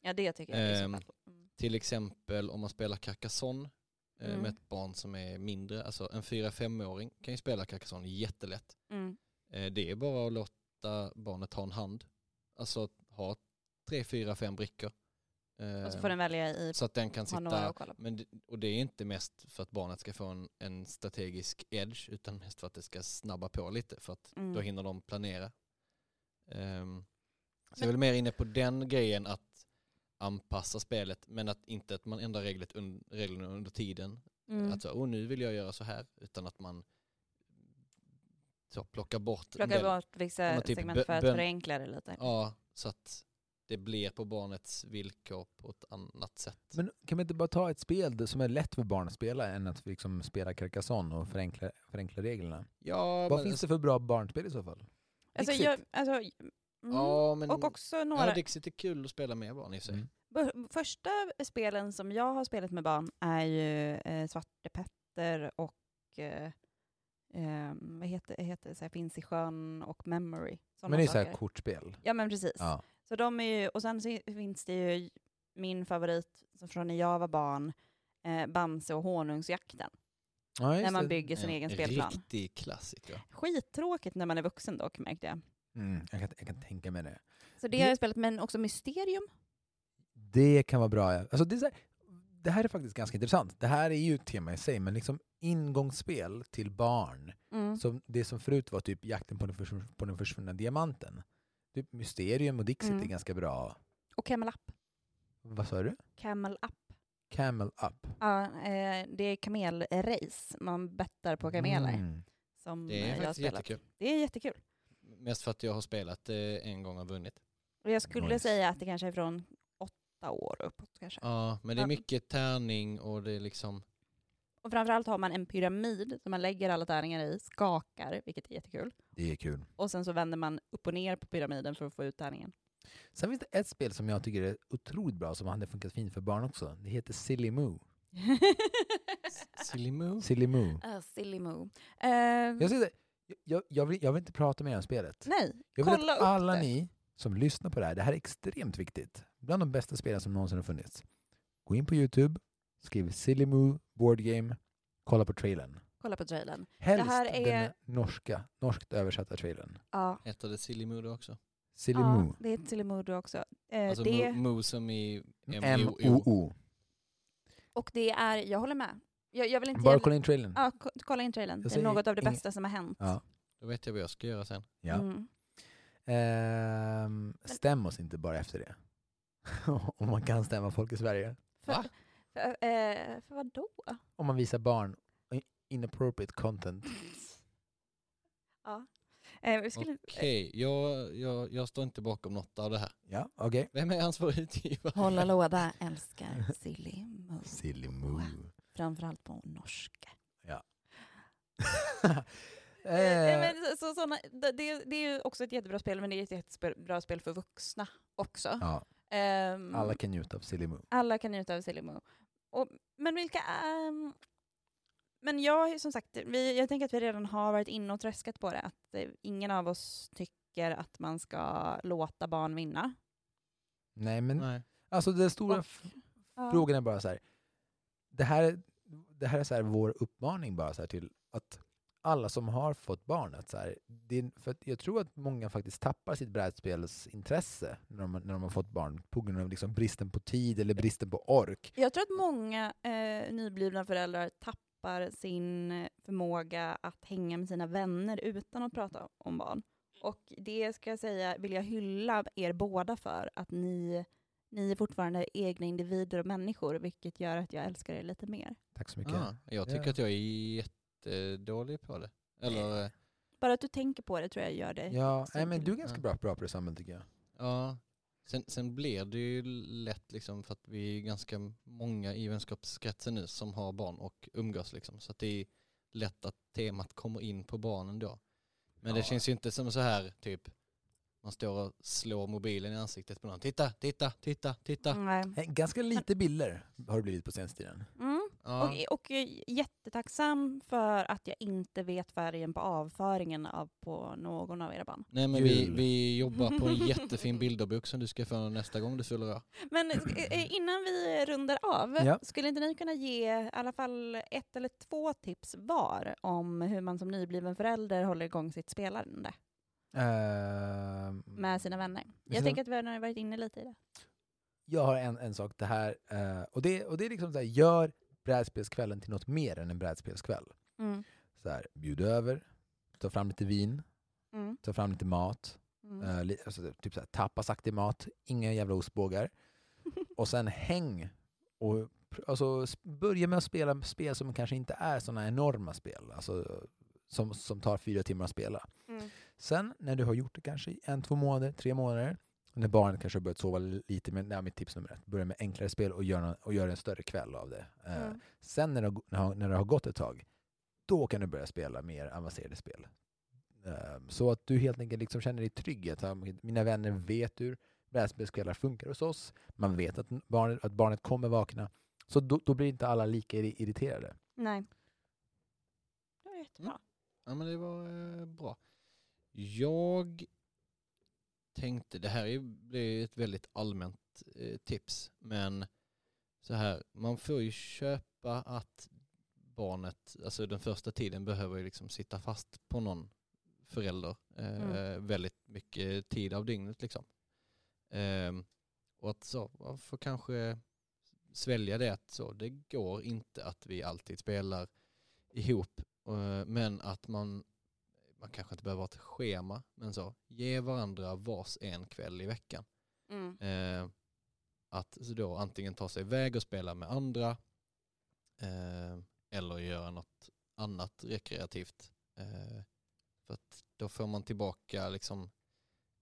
Ja, det tycker jag fall. Mm. Till exempel om man spelar Carcassonne eh, Mm. med ett barn som är mindre, alltså en 4-5-åring kan ju spela Carcassonne jättelätt. Mm. Eh, Det är bara att låta barnet ha en hand. Alltså ha tre, fyra, fem brickor. Eh, Och så får den välja i så att den kan sitta, på. men det, och det är inte mest för att barnet ska få en, en strategisk edge utan mest för att det ska snabba på lite för att Mm. då hinner de planera. Ehm, så jag är väl mer inne på den grejen att anpassa spelet men att inte att man ändrar reglet un, reglerna under tiden. Mm. Att så, oh, nu vill jag göra så här utan att man så, plockar bort en Plocka del- bort vissa typ segment för att förenkla det lite. Ja, så att det blir på barnets villkor på ett annat sätt. Men kan man inte bara ta ett spel som är lätt för barn att spela än att liksom spela Carcassonne och förenkla, förenkla reglerna? ja, Vad men, finns det för bra barnspel i så fall? Alltså, Dixit. jag, alltså, mm. Ja, men Och också några... ja, Dixit är kul att spela med barn i sig. Mm. Första spelen som jag har spelat med barn är ju eh, Svarte Petter och eh, eh, vad heter, heter det, så här, Finns i sjön och Memory. Men det är så saker. här kortspel. Ja men precis. Ja. Så de är ju, och sen så finns det ju min favorit som från när jag var barn, eh, Bamse och honungsjakten. Ja, när man bygger sin En egen spelplan. Riktig klassiker. Skittråkigt när man är vuxen dock märkte jag. Mm, jag, kan, jag kan tänka mig det. Så det Det- har jag spelat, men också Mysterium. Det kan vara bra. ja. Alltså det, är så här, det här är faktiskt ganska intressant. Det här är ju ett tema i sig, men liksom ingångsspel till barn. Mm. Som det som förut var typ jakten på den, försvunna, på den försvunna diamanten. Typ Mysterium och Dixit Mm. är ganska bra. Och Camel Up. Vad sa du? Camel Up. Camel Up. Ja, eh, det är kamelrace. Man bettar på kameler. Mm. Som Det är jag har faktiskt spelat. jättekul. Det är jättekul. Mest för att jag har spelat eh, en gång och vunnit. Och jag skulle Nice. säga att det kanske är från åtta år uppåt kanske. Ja, men det är mycket tärning och det är liksom... Och framförallt har man en pyramid som man lägger alla tärningar i, skakar, vilket är jättekul. Det är kul. Och sen så vänder man upp och ner på pyramiden för att få ut tärningen. Sen finns det ett spel som jag tycker är otroligt bra som hade funkat fint för barn också. Det heter Silly Moo. Silly Moo. Silly Moo. Ah, silly moo. Eh, Jag, säger det, jag, jag, vill, jag vill inte prata mer om spelet. nej, Jag vill kolla att upp alla det. ni som lyssnar på det här, det här är extremt viktigt. Bland de bästa spelen som någonsin har funnits. Gå in på Youtube, skriv Silly Moo Board Game, kolla på trailern. Kolla på trailern. Helst här är- den norska, norskt översatta trailern. Ja, Heter det Silly Moo då också? Silly ja Moo. det är ett silly moo då också. Eh, Alltså det, Moo, som i M-O-O. Och det är, jag håller med. Jag, jag vill inte Bara kolla in trailern. Ja, ko- kolla in trailern. Det är något av det bästa som har hänt. Ja. Då vet jag vad jag ska göra sen. Ja. Mm. Ehm, stäm oss inte bara efter det. (laughs) Om man kan stämma folk i Sverige. För, Va? för, eh, för vad då? Om man visar barn inappropriate content. Ja. Eh, skulle, Okej, jag, jag, jag står inte bakom något av det här. Ja, okej. Vem är ansvarig utgivare? Hålla (laughs) låda älskar silly moo. Silly Moo. Framförallt på norska. (laughs) Eh, Eh, men så, så, såna, det, det är ju också ett jättebra spel, men det är ett jättebra spel för vuxna också. ja, Ehm, alla kan njuta av Silly Moo. alla kan njuta av Silly Moo. Och, men vilka är... Men jag, som sagt, vi, jag tänker att vi redan har varit inne och tröskat på det, att eh, ingen av oss tycker att man ska låta barn vinna. Nej, men Nej. alltså den stora Och- f- Ja. frågan är bara så här. Det här, det här är så här vår uppmaning bara så här till att alla som har fått barn, att så här, det, är- för att jag tror att många faktiskt tappar sitt brädspelsintresse när de, när de har fått barn på grund av liksom bristen på tid eller bristen på ork. Jag tror att många eh, nyblivna föräldrar tappar sin eh, förmåga att hänga med sina vänner utan att prata om barn. Och det ska jag säga, vill jag hylla er båda för, att ni, ni är fortfarande egna individer och människor, vilket gör att jag älskar er lite mer. Tack så mycket. Ah, jag tycker Ja. att jag är jättedålig på det. Eller, Bara att du tänker på det tror jag gör det. Ja, nej, men du är ganska bra, bra på det Samuel tycker jag. ja. Sen, sen blir det ju lätt liksom för att vi är ganska många i vänskapskretsen nu som har barn och umgås liksom. Så att det är lätt att temat kommer in på barnen då. Men det Ja. känns ju inte som så här typ man står och slår mobilen i ansiktet på någon. Titta, titta, titta, titta. Nej. Ganska lite bilder har det blivit på senaste tiden. Mm. Ja. Och, och jättetacksam för att jag inte vet färgen på avföringen av på någon av era barn. Nej men vi, vi jobbar på en jättefin (laughs) bilderbok som du ska få nästa gång du fyller år. Men eh, eh, innan vi rundar av, Ja. skulle inte ni kunna ge i alla fall ett eller två tips var om hur man som nybliven förälder håller igång sitt spelande Ehm, med sina vänner? Jag tänker att vi har varit inne lite i det. Jag har en, en sak, det här, eh, och, det, och det är liksom så här, gör brädspelskvällen till något mer än en brädspelskväll. Mm. Så här, bjud över, ta fram lite vin, Mm. ta fram lite mat, Mm. eh, alltså, typ så här, tapasaktig mat, inga jävla ostbågar. (laughs) Och sen häng. Och, alltså, börja med att spela spel som kanske inte är sådana enorma spel, alltså, som, som tar fyra timmar att spela. Mm. Sen när du har gjort det kanske en, två månader, tre månader, när barnet kanske har börjat sova lite, men det är mitt tips nummer ett. Börja med enklare spel och gör, och gör en större kväll av det. Mm. Sen när det, har, när, när det har gått ett tag, då kan du börja spela mer avancerade spel. Eh, så att du helt enkelt liksom känner dig trygg. Mina vänner vet hur brädspelskvällar funkar hos oss. Man vet att barnet, att barnet kommer vakna. Så då, då blir inte alla lika irri- irriterade. Nej. Det var jättebra. Ja men det var eh, bra. Jag tänkte, det här är- blir ett väldigt allmänt eh, tips, men så här, man får ju köpa att barnet, alltså den första tiden behöver ju liksom sitta fast på någon förälder eh, Mm. väldigt mycket tid av dygnet liksom. Ehm, och att så, man får kanske svälja det att så, det går inte att vi alltid spelar ihop Eh, Men att man, man kanske inte behöver ha ett schema, men så, ge varandra vars en kväll i veckan. Mm. Eh, att så då antingen ta sig iväg och spela med andra eh, eller göra något annat rekreativt. Eh, för att då får man tillbaka liksom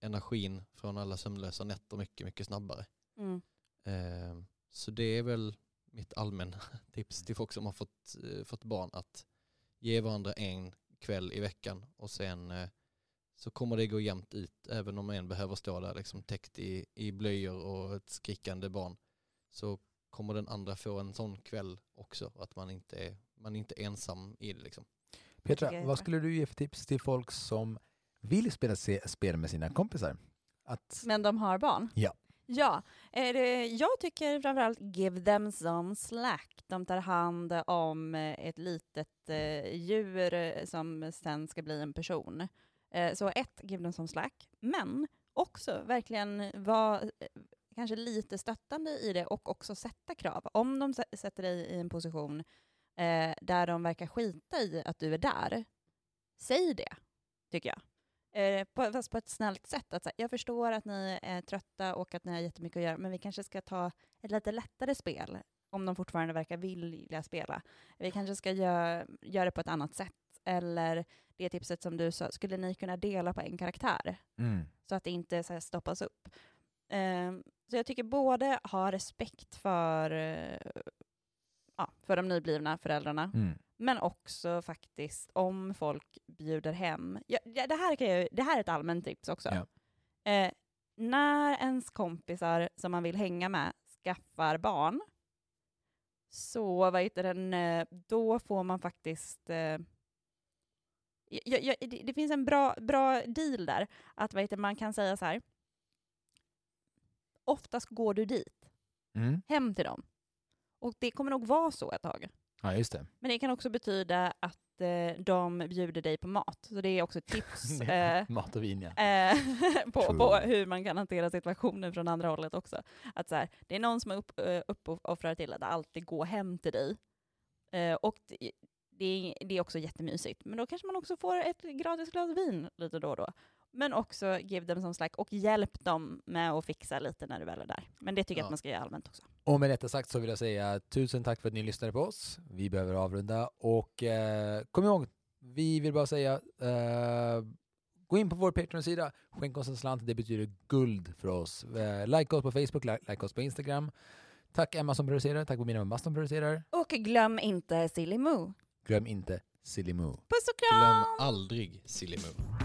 energin från alla sömnlösa nätter mycket, mycket snabbare. Mm. Eh, så det är väl mitt allmänna (laughs) tips till folk som har fått, eh, fått barn att ge varandra en kväll i veckan och sen eh, så kommer det gå jämnt ut även om en behöver stå där liksom täckt i, i blöjor och ett skrikande barn så kommer den andra få en sån kväll också att man inte är, man är inte ensam i det liksom. Petra, vad skulle du ge för tips till folk som vill spela se- spel med sina kompisar? Att, Men de har barn? Ja. Ja, det- jag tycker framförallt give them some slack. De tar hand om eh, ett litet eh, djur eh, som sen ska bli en person. Eh, Så ett, give them some slack, men också verkligen vara eh, kanske lite stöttande i det och också sätta krav. Om de sätter dig i en position eh, där de verkar skita i att du är där, säg det, tycker jag. Eh, på, fast på ett snällt sätt. Att, här, jag förstår att ni är trötta och att ni har jättemycket att göra, men vi kanske ska ta ett lite lättare spel, om de fortfarande verkar vilja spela. Vi kanske ska göra, göra det på ett annat sätt. Eller det tipset som du sa, skulle ni kunna dela på en karaktär? mm. så att det inte så här stoppas upp. Ehm, så jag tycker både ha respekt för, eh, ja, för de nyblivna föräldrarna, Mm. Men också faktiskt om folk bjuder hem. Ja, det, här kan jag, det här är ett allmänt tips också. Ja. Eh, när ens kompisar som man vill hänga med skaffar barn, så vad heter den, eh, då får man faktiskt eh, ja, ja, det, det finns en bra, bra deal där, att vad heter, man kan säga så här. Oftast går du dit, Mm. hem till dem. Och det kommer nog vara så ett tag. Ja, just det. Men det kan också betyda att eh, de bjuder dig på mat. Så det är också ett tips (laughs) eh, Mat och vin, ja. eh, (laughs) på, på hur man kan hantera situationen från andra hållet också. Att så här, det är någon som är upp, eh, uppoffrad till att alltid gå hem till dig. Eh, och det, det är också jättemysigt. Men då kanske man också får ett gratis glas vin lite då och då men också give them some slack och hjälp dem med att fixa lite när du väl är där. Men det tycker jag att man ska göra allmänt också. Och med detta sagt så vill jag säga tusen tack för att ni lyssnade på oss. Vi behöver avrunda och eh, kom ihåg, vi vill bara säga eh, Gå in på vår Patreon-sida, skänk oss en slant, det betyder guld för oss. Eh, like oss på Facebook, like, like oss på Instagram. Tack Emma som producerar, tack Bomina Mamba som producerar. Och glöm inte Silly Moo. Glöm inte Silly Moo. Puss och kram! Glöm aldrig Silly Moo.